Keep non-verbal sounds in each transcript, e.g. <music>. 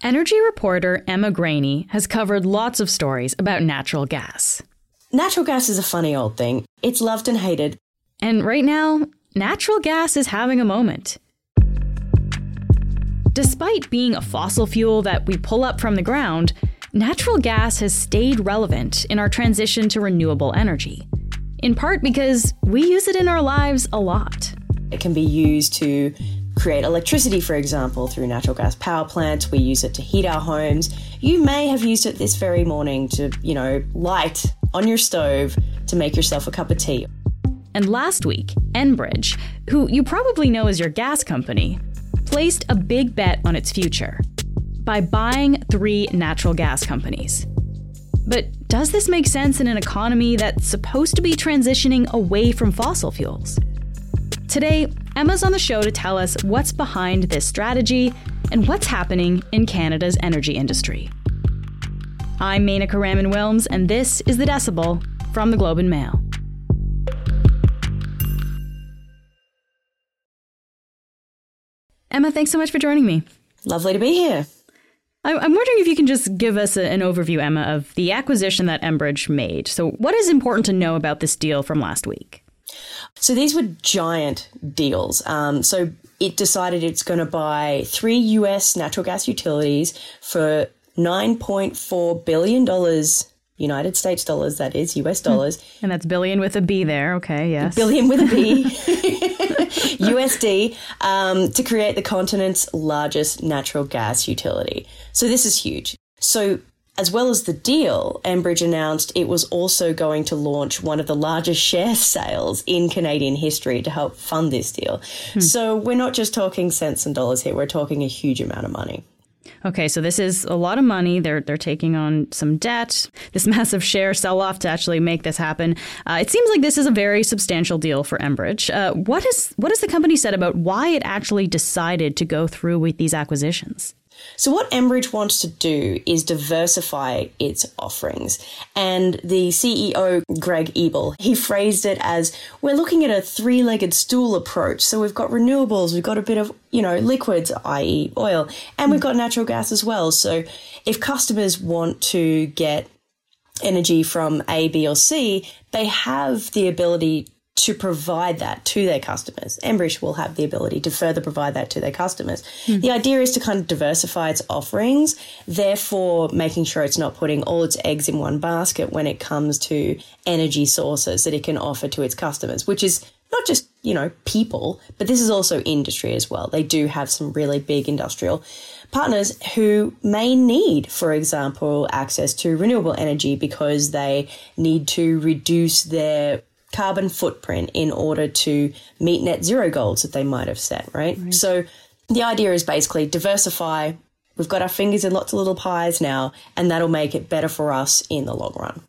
Energy reporter Emma Graney has covered lots of stories about natural gas. Natural gas is a funny old thing. It's loved and hated. And right now, natural gas is having a moment. Despite being a fossil fuel that we pull up from the ground, natural gas has stayed relevant in our transition to renewable energy. In part because we use it in our lives a lot. It can be used to create electricity, for example, through natural gas power plants. We use it to heat our homes. You may have used it this very morning to, you know, light on your stove to make yourself a cup of tea. And last week, Enbridge, who you probably know as your gas company, placed a big bet on its future by buying three natural gas companies. But does this make sense in an economy that's supposed to be transitioning away from fossil fuels? Today, Emma's on the show to tell us what's behind this strategy and what's happening in Canada's energy industry. I'm Menaka Raman Wilms, and this is The Decibel from the Globe and Mail. Emma, thanks so much for joining me. Lovely to be here. I'm wondering if you can just give us an overview, Emma, of the acquisition that Enbridge made. So, what is important to know about this deal from last week? So, these were giant deals. Um, so, it decided it's going to buy three US natural gas utilities for $9.4 billion United States dollars, that is, US dollars. And that's billion with a B there. Okay, yes. Billion with a B. <laughs> USD um, to create the continent's largest natural gas utility. So this is huge. So as well as the deal, Enbridge announced it was also going to launch one of the largest share sales in Canadian history to help fund this deal. Hmm. So we're not just talking cents and dollars here, we're talking a huge amount of money. Okay, so this is a lot of money. They're they're taking on some debt, this <laughs> massive share sell off to actually make this happen. Uh, it seems like this is a very substantial deal for Enbridge. Uh, what is what has the company said about why it actually decided to go through with these acquisitions? So, what Enbridge wants to do is diversify its offerings. And the CEO, Greg Ebel, he phrased it as we're looking at a three legged stool approach. So, we've got renewables, we've got a bit of, you know, liquids, i.e., oil, and we've got natural gas as well. So, if customers want to get energy from A, B, or C, they have the ability to provide that to their customers. Enbridge will have the ability to further provide that to their customers. Mm. The idea is to kind of diversify its offerings, therefore making sure it's not putting all its eggs in one basket when it comes to energy sources that it can offer to its customers, which is not just, you know, people, but this is also industry as well. They do have some really big industrial partners who may need, for example, access to renewable energy because they need to reduce their carbon footprint in order to meet net zero goals that they might have set, right? right? So the idea is basically diversify. We've got our fingers in lots of little pies now, and that'll make it better for us in the long run.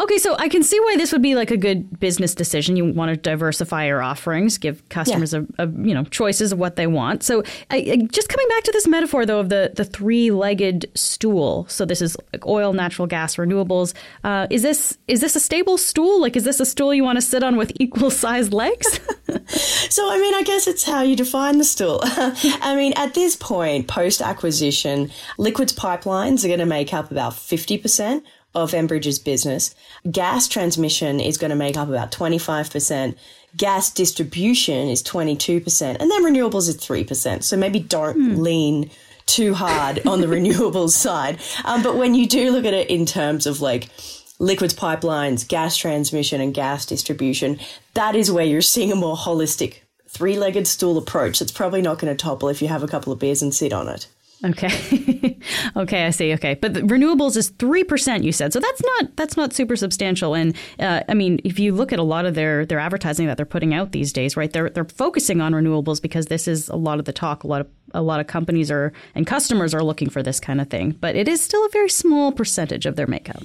Okay, so I can see why this would be like a good business decision. You want to diversify your offerings, give customers yeah. a, a, you know choices of what they want. So, I, I, just coming back to this metaphor though of the the three legged stool. So this is like oil, natural gas, renewables. Uh, is this is this a stable stool? Like, is this a stool you want to sit on with <laughs> equal sized legs? <laughs> so, I mean, I guess it's how you define the stool. <laughs> I mean, at this point, post acquisition, liquids pipelines are going to make up about fifty percent of Enbridge's business. Gas transmission is going to make up about 25%. Gas distribution is 22%. And then renewables is 3%. So maybe don't hmm. lean too hard on the <laughs> renewables side. Um, but when you do look at it in terms of like liquids pipelines, gas transmission, and gas distribution, that is where you're seeing a more holistic three legged stool approach that's probably not going to topple if you have a couple of beers and sit on it. Okay. <laughs> okay, I see. Okay, but renewables is three percent. You said so. That's not that's not super substantial. And uh, I mean, if you look at a lot of their their advertising that they're putting out these days, right? They're they're focusing on renewables because this is a lot of the talk. A lot of a lot of companies are and customers are looking for this kind of thing. But it is still a very small percentage of their makeup.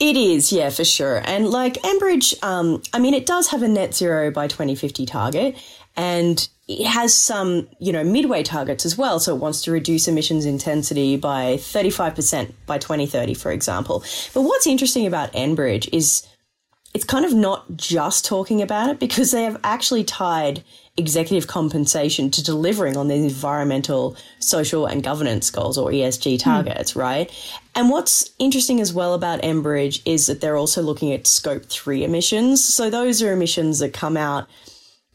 It is, yeah, for sure. And like Enbridge, um, I mean, it does have a net zero by 2050 target. And it has some, you know, midway targets as well. So it wants to reduce emissions intensity by 35% by 2030, for example. But what's interesting about Enbridge is it's kind of not just talking about it because they have actually tied executive compensation to delivering on these environmental, social, and governance goals or ESG targets, mm. right? And what's interesting as well about Enbridge is that they're also looking at scope three emissions. So those are emissions that come out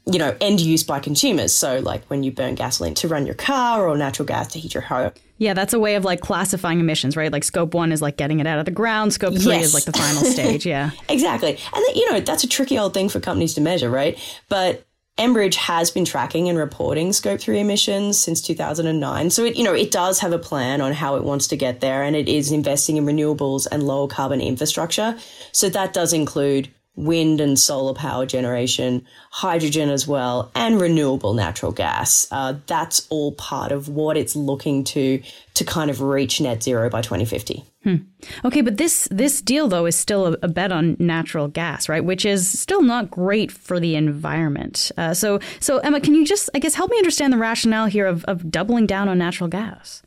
you know, end use by consumers. So, like when you burn gasoline to run your car or natural gas to heat your home. Yeah, that's a way of like classifying emissions, right? Like scope one is like getting it out of the ground. Scope three yes. is like the final stage. Yeah. <laughs> exactly. And, that, you know, that's a tricky old thing for companies to measure, right? But Enbridge has been tracking and reporting scope 3 emissions since 2009. So it you know, it does have a plan on how it wants to get there and it is investing in renewables and lower carbon infrastructure. So that does include wind and solar power generation, hydrogen as well, and renewable natural gas. Uh, that's all part of what it's looking to to kind of reach net zero by 2050. Hmm. Okay, but this this deal though is still a, a, bet on natural gas, right? Which is still not great for the environment. Uh, so so Emma, can you just I guess help me understand the rationale here of, of doubling down on natural gas?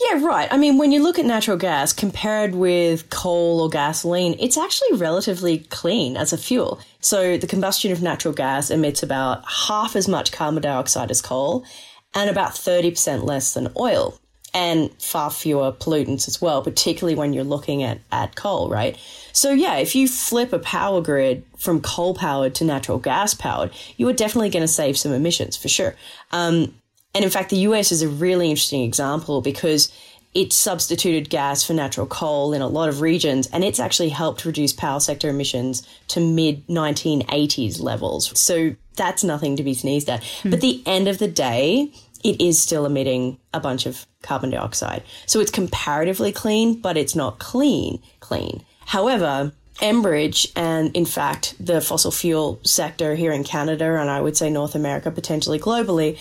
Yeah, right. I mean, when you look at natural gas compared with coal or gasoline, it's actually relatively clean as a fuel. So the combustion of natural gas emits about half as much carbon dioxide as coal and about 30% less than oil and far fewer pollutants as well, particularly when you're looking at, at coal, right? So, yeah, if you flip a power grid from coal powered to natural gas powered, you are definitely going to save some emissions for sure. Um, and in fact, the US is a really interesting example because it substituted gas for natural coal in a lot of regions, and it's actually helped reduce power sector emissions to mid 1980s levels. So that's nothing to be sneezed at. Mm. But the end of the day, it is still emitting a bunch of carbon dioxide. So it's comparatively clean, but it's not clean, clean. However, Enbridge and, in fact, the fossil fuel sector here in Canada, and I would say North America, potentially globally,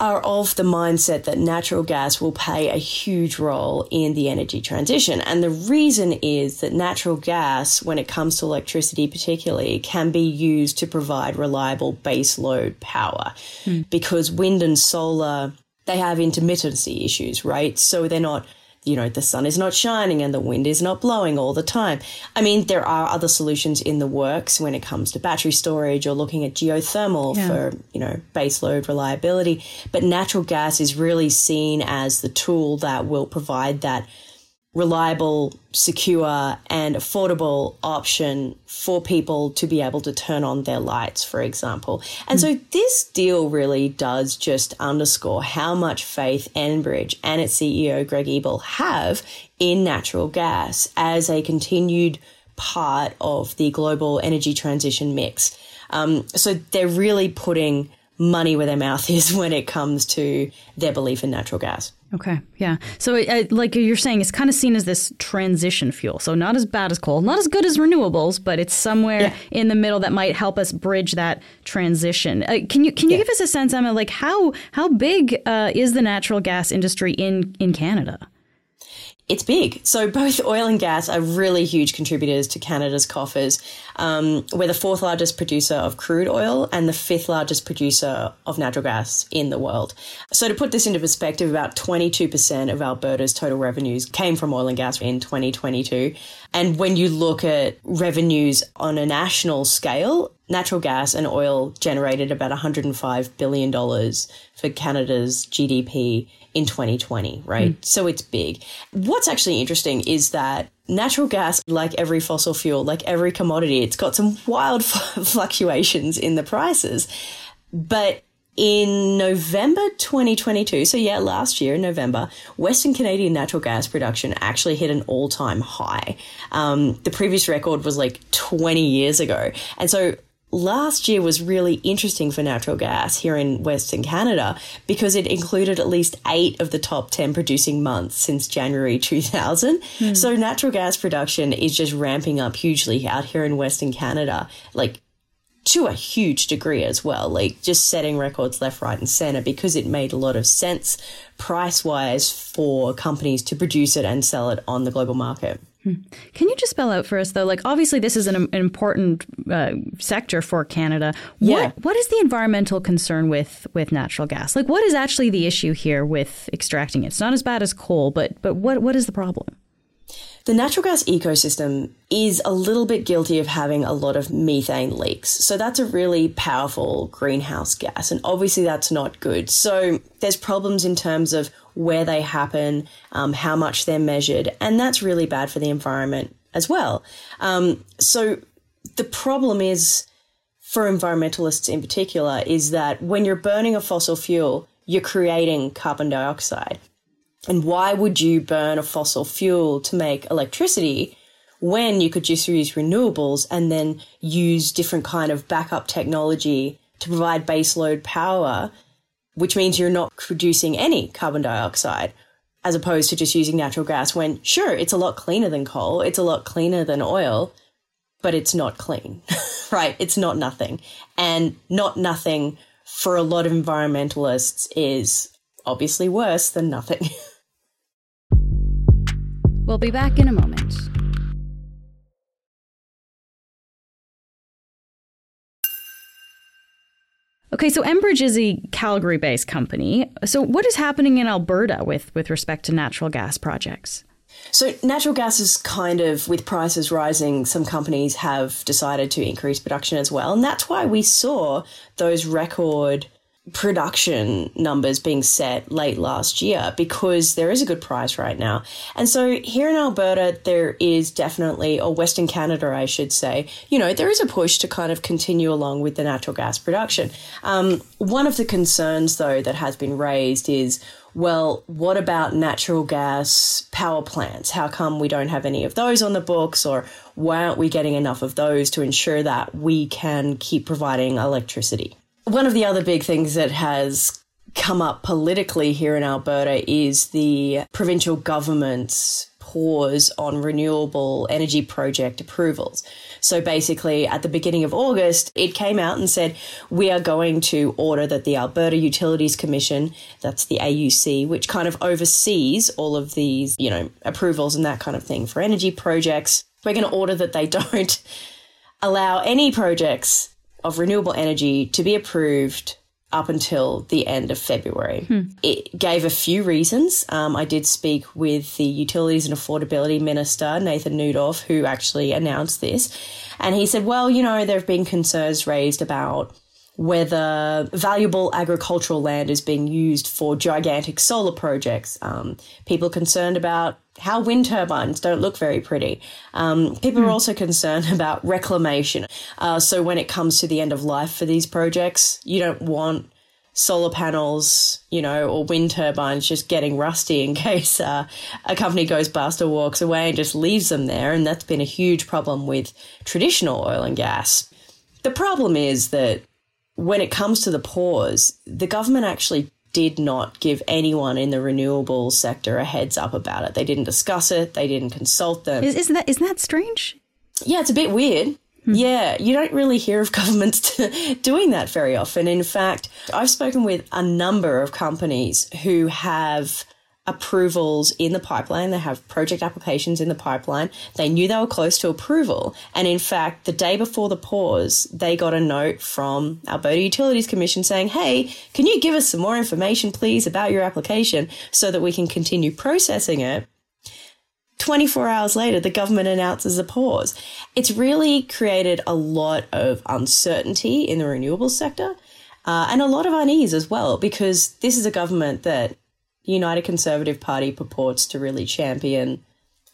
are of the mindset that natural gas will play a huge role in the energy transition. And the reason is that natural gas, when it comes to electricity particularly, can be used to provide reliable baseload power mm. because wind and solar, they have intermittency issues, right? So they're not you know, the sun is not shining and the wind is not blowing all the time. I mean, there are other solutions in the works when it comes to battery storage or looking at geothermal yeah. for, you know, baseload reliability. But natural gas is really seen as the tool that will provide that reliable, secure, and affordable option for people to be able to turn on their lights, for example. And mm. so this deal really does just underscore how much faith Enbridge and its CEO, Greg Ebel, have in natural gas as a continued part of the global energy transition mix. Um, so they're really putting money where their mouth is <laughs> when it comes to their belief in natural gas. Okay, yeah. So, uh, like you're saying, it's kind of seen as this transition fuel. So, not as bad as coal, not as good as renewables, but it's somewhere yeah. in the middle that might help us bridge that transition. Uh, can you can you yeah. give us a sense, Emma, like how how big uh, is the natural gas industry in in Canada? It's big. So both <laughs> oil and gas are really huge contributors to Canada's coffers. Um, we're the fourth largest producer of crude oil and the fifth largest producer of natural gas in the world. So to put this into perspective, about 22% of Alberta's total revenues came from oil and gas in 2022. And when you look at revenues on a national scale, natural gas and oil generated about $105 billion for Canada's GDP in 2020, right? Mm. So it's big. What's actually interesting is that natural gas, like every fossil fuel, like every commodity, it's got some wild <laughs> fluctuations in the prices. But in November 2022, so yeah, last year in November, Western Canadian natural gas production actually hit an all time high. Um, the previous record was like 20 years ago. And so last year was really interesting for natural gas here in Western Canada because it included at least eight of the top 10 producing months since January 2000. Mm. So natural gas production is just ramping up hugely out here in Western Canada. Like, to a huge degree as well, like just setting records left, right, and center because it made a lot of sense price wise for companies to produce it and sell it on the global market. Hmm. Can you just spell out for us though? Like, obviously, this is an, an important uh, sector for Canada. What yeah. what is the environmental concern with with natural gas? Like, what is actually the issue here with extracting it? It's not as bad as coal, but but what what is the problem? The natural gas ecosystem is a little bit guilty of having a lot of methane leaks. So that's a really powerful greenhouse gas. And obviously that's not good. So there's problems in terms of where they happen, um, how much they're measured. And that's really bad for the environment as well. Um, so the problem is for environmentalists in particular is that when you're burning a fossil fuel, you're creating carbon dioxide. And why would you burn a fossil fuel to make electricity when you could just use renewables and then use different kind of backup technology to provide baseload power, which means you're not producing any carbon dioxide as opposed to just using natural gas when sure, it's a lot cleaner than coal, it's a lot cleaner than oil, but it's not clean, <laughs> right? It's not nothing. And not nothing for a lot of environmentalists is obviously worse than nothing. <laughs> we'll be back in a moment. Okay, so Enbridge is a Calgary based company. So, what is happening in Alberta with, with respect to natural gas projects? So, natural gas is kind of, with prices rising, some companies have decided to increase production as well. And that's why we saw those record production numbers being set late last year because there is a good price right now. And so here in Alberta, there is definitely, or Western Canada, I should say, you know, there is a push to kind of continue along with the natural gas production. Um, one of the concerns, though, that has been raised is well, what about natural gas power plants? How come we don't have any of those on the books? Or why aren't we getting enough of those to ensure that we can keep providing electricity? One of the other big things that has come up politically here in Alberta is the provincial government's pause on renewable energy project approvals. So basically, at the beginning of August, it came out and said, we are going to order that the Alberta Utilities Commission, that's the AUC, which kind of oversees all of these, you know, approvals and that kind of thing for energy projects, we're going to order that they <laughs> don't allow any projects of renewable energy to be approved up until the end of February. Hmm. It gave a few reasons. Um, I did speak with the Utilities and Affordability Minister, Nathan Neudorf, who actually announced this. And he said, well, you know, there have been concerns raised about whether valuable agricultural land is being used for gigantic solar projects. Um, people concerned about how wind turbines don't look very pretty. Um, people mm. are hmm. also concerned <laughs> about reclamation. Uh, so when it comes to the end of life for these projects, you don't want solar panels, you know, or wind turbines just getting rusty in <laughs> case uh, a company goes bust or walks away and just leaves them there. And that's been a huge problem with traditional oil and gas. The problem is that when it comes to the pause, the government actually did not give anyone in the renewable sector a heads up about it. They didn't discuss it. They didn't consult them. Isn't that isn't that strange? Yeah, it's a bit weird. Hmm. Yeah, you don't really hear of <laughs> governments <laughs> doing that very often. In fact, I've spoken with a number of companies who have approvals in the pipeline. They have project applications in the pipeline. They knew they were close to approval. And in fact, the day before the pause, they got a note from Alberta Utilities Commission saying, Hey, can you give us some more information, please, about your application so that we can continue processing it? 24 hours later, the government announces a pause. It's really created a lot of uncertainty in the renewables sector uh, and a lot of unease as well, because this is a government that United Conservative Party purports to really champion,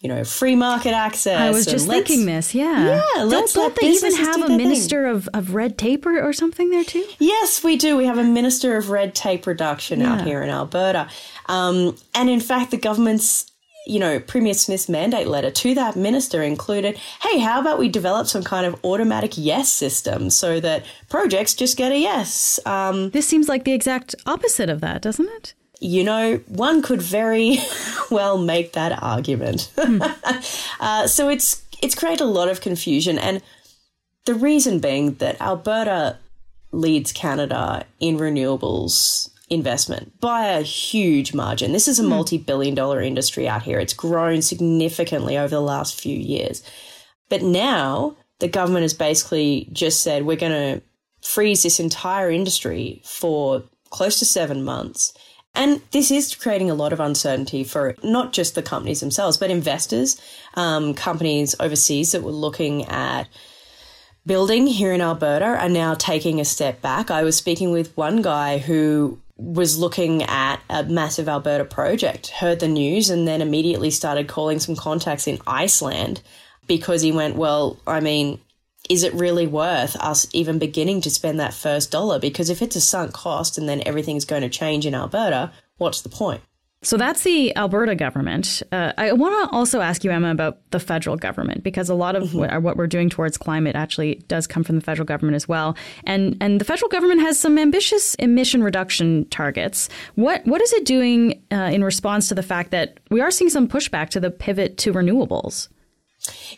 you know, free market access. I was just thinking this, yeah. Yeah, let's don't, don't they even have a minister of, of red tape or, or something there too? Yes, we do. We have a minister of red tape reduction yeah. out here in Alberta. Um, and in fact, the government's you know, Premier Smith's mandate letter to that minister included, hey, how about we develop some kind of automatic yes system so that projects just get a yes? Um, this seems like the exact opposite of that, doesn't it? You know, one could very <laughs> well make that argument. <laughs> Hmm. uh, so it's it's created a lot of confusion, and the reason being that Alberta leads Canada in renewables investment by a huge margin. This is a hmm. multi-billion dollar industry out here. It's grown significantly over the last few years. But now the government has basically just said we're going to freeze this entire industry for close to 7 months And this is creating a lot of uncertainty for not just the companies themselves, but investors, um, companies overseas that were looking at building here in Alberta are now taking a step back. I was speaking with one guy who was looking at a massive Alberta project, heard the news, and then immediately started calling some contacts in Iceland because he went, Well, I mean, is it really worth us even beginning to spend that first dollar? Because if it's a sunk cost and then everything's going to change in Alberta, what's the point? So that's the Alberta government. Uh, I want to also ask you, Emma, about the federal government because a lot of mm-hmm. what we're doing towards climate actually does come from the federal government as well. And and the federal government has some ambitious emission reduction targets. What what is it doing uh, in response to the fact that we are seeing some pushback to the pivot to renewables?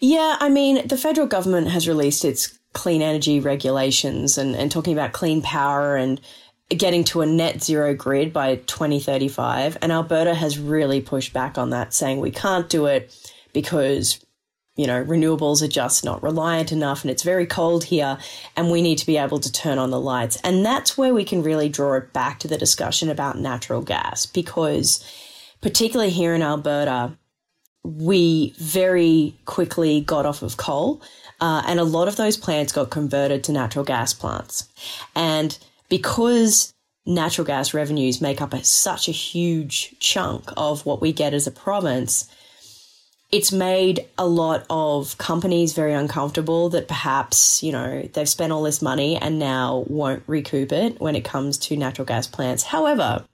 Yeah, I mean, the federal government has released its clean energy regulations and, and talking about clean power and getting to a net zero grid by 2035. And Alberta has really pushed back on that, saying we can't do it because, you know, renewables are just not reliant enough and it's very cold here and we need to be able to turn on the lights. And that's where we can really draw it back to the discussion about natural gas because, particularly here in Alberta, we very quickly got off of coal. Uh, and a lot of those plants got converted to natural gas plants. And because natural gas revenues make up a, such a huge chunk of what we get as a province, it's made a lot of companies very uncomfortable that perhaps, you know, they've spent all this money and now won't recoup it when it comes to natural gas plants. However,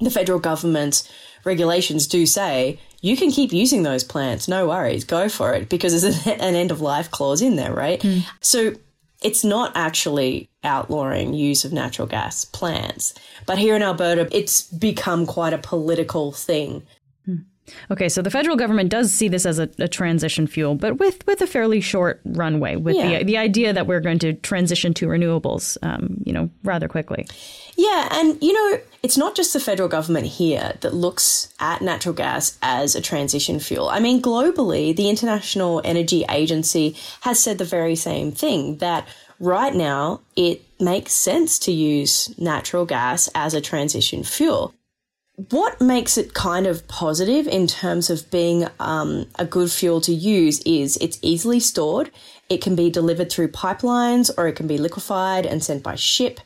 the federal government's regulations do say you can keep using those plants, no worries, go for it, because there's <laughs> an end of life clause in there, right? Mm. So it's not actually outlawing use of natural gas plants. But here in Alberta, it's become quite a political thing Okay, so the federal government does see this as a, a, transition fuel, but with, with a fairly short runway, with yeah. the the idea that we're going to transition to renewables, um, you know, rather quickly. Yeah, and you know, it's not just the federal government here that looks at natural gas as a transition fuel. I mean, globally, the International Energy Agency has said the very same thing that right now it makes sense to use natural gas as a transition fuel what makes it kind of positive in terms of being um, a good fuel to use is it's easily stored. It can be delivered through pipelines or it can be liquefied and sent by ship.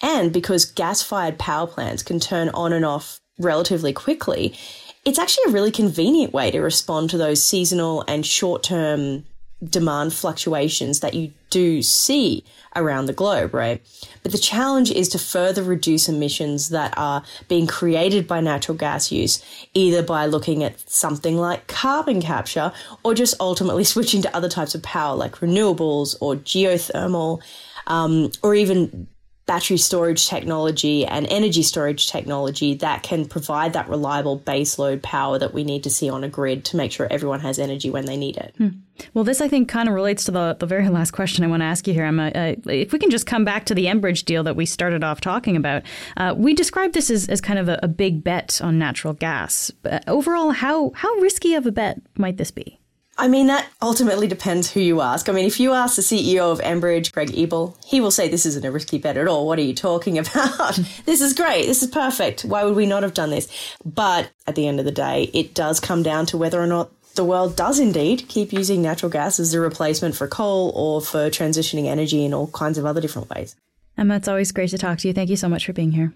And because gas fired power plants can turn on and off relatively quickly, it's actually a really convenient way to respond to those seasonal and short term demand fluctuations that you do see around the globe, right? But the challenge is to further reduce emissions that are being created by natural gas use, either by looking at something like carbon capture or just ultimately <laughs> switching to other types of power like renewables or geothermal, um, or even battery storage technology and energy storage technology that can provide that reliable baseload power that we need to see on a grid to make sure everyone has energy when they need it. Hmm. Well, this I think kind of relates to the, the very last question I want to ask you here, Emma. Uh, if we can just come back to the Enbridge deal that we started off talking about, uh, we described this as, as kind of a, a big bet on natural gas. But overall, how, how risky of a bet might this be? I mean, that ultimately depends who you ask. I mean, if you ask the CEO of Enbridge, Greg Ebel, he will say this isn't a risky bet at all. What are you talking <laughs> about? this is great. This is perfect. Why would we not have done this? But at the end of the day, it does come down to whether or not the world does indeed keep using natural gas as a replacement for coal or for transitioning energy in all kinds of other different ways. Emma, it's always great to talk to you. Thank you so much for being here.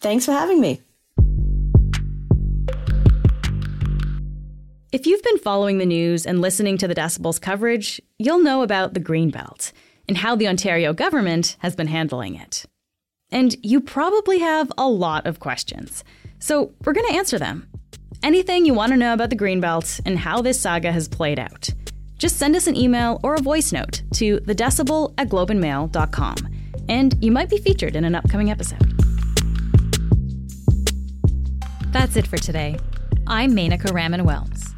Thanks for having me. If you've been following the news and listening to the Decibels coverage, you'll know about the Greenbelt and how the Ontario government has been handling it. And you probably have a lot of questions. So we're going to answer them. Anything you want to know about the Greenbelt and how this saga has played out. Just send us an email or a voice note to thedecibel at globeandmail.com, and you might be featured in an upcoming episode. That's it for today. I'm Menaka Raman Wilms.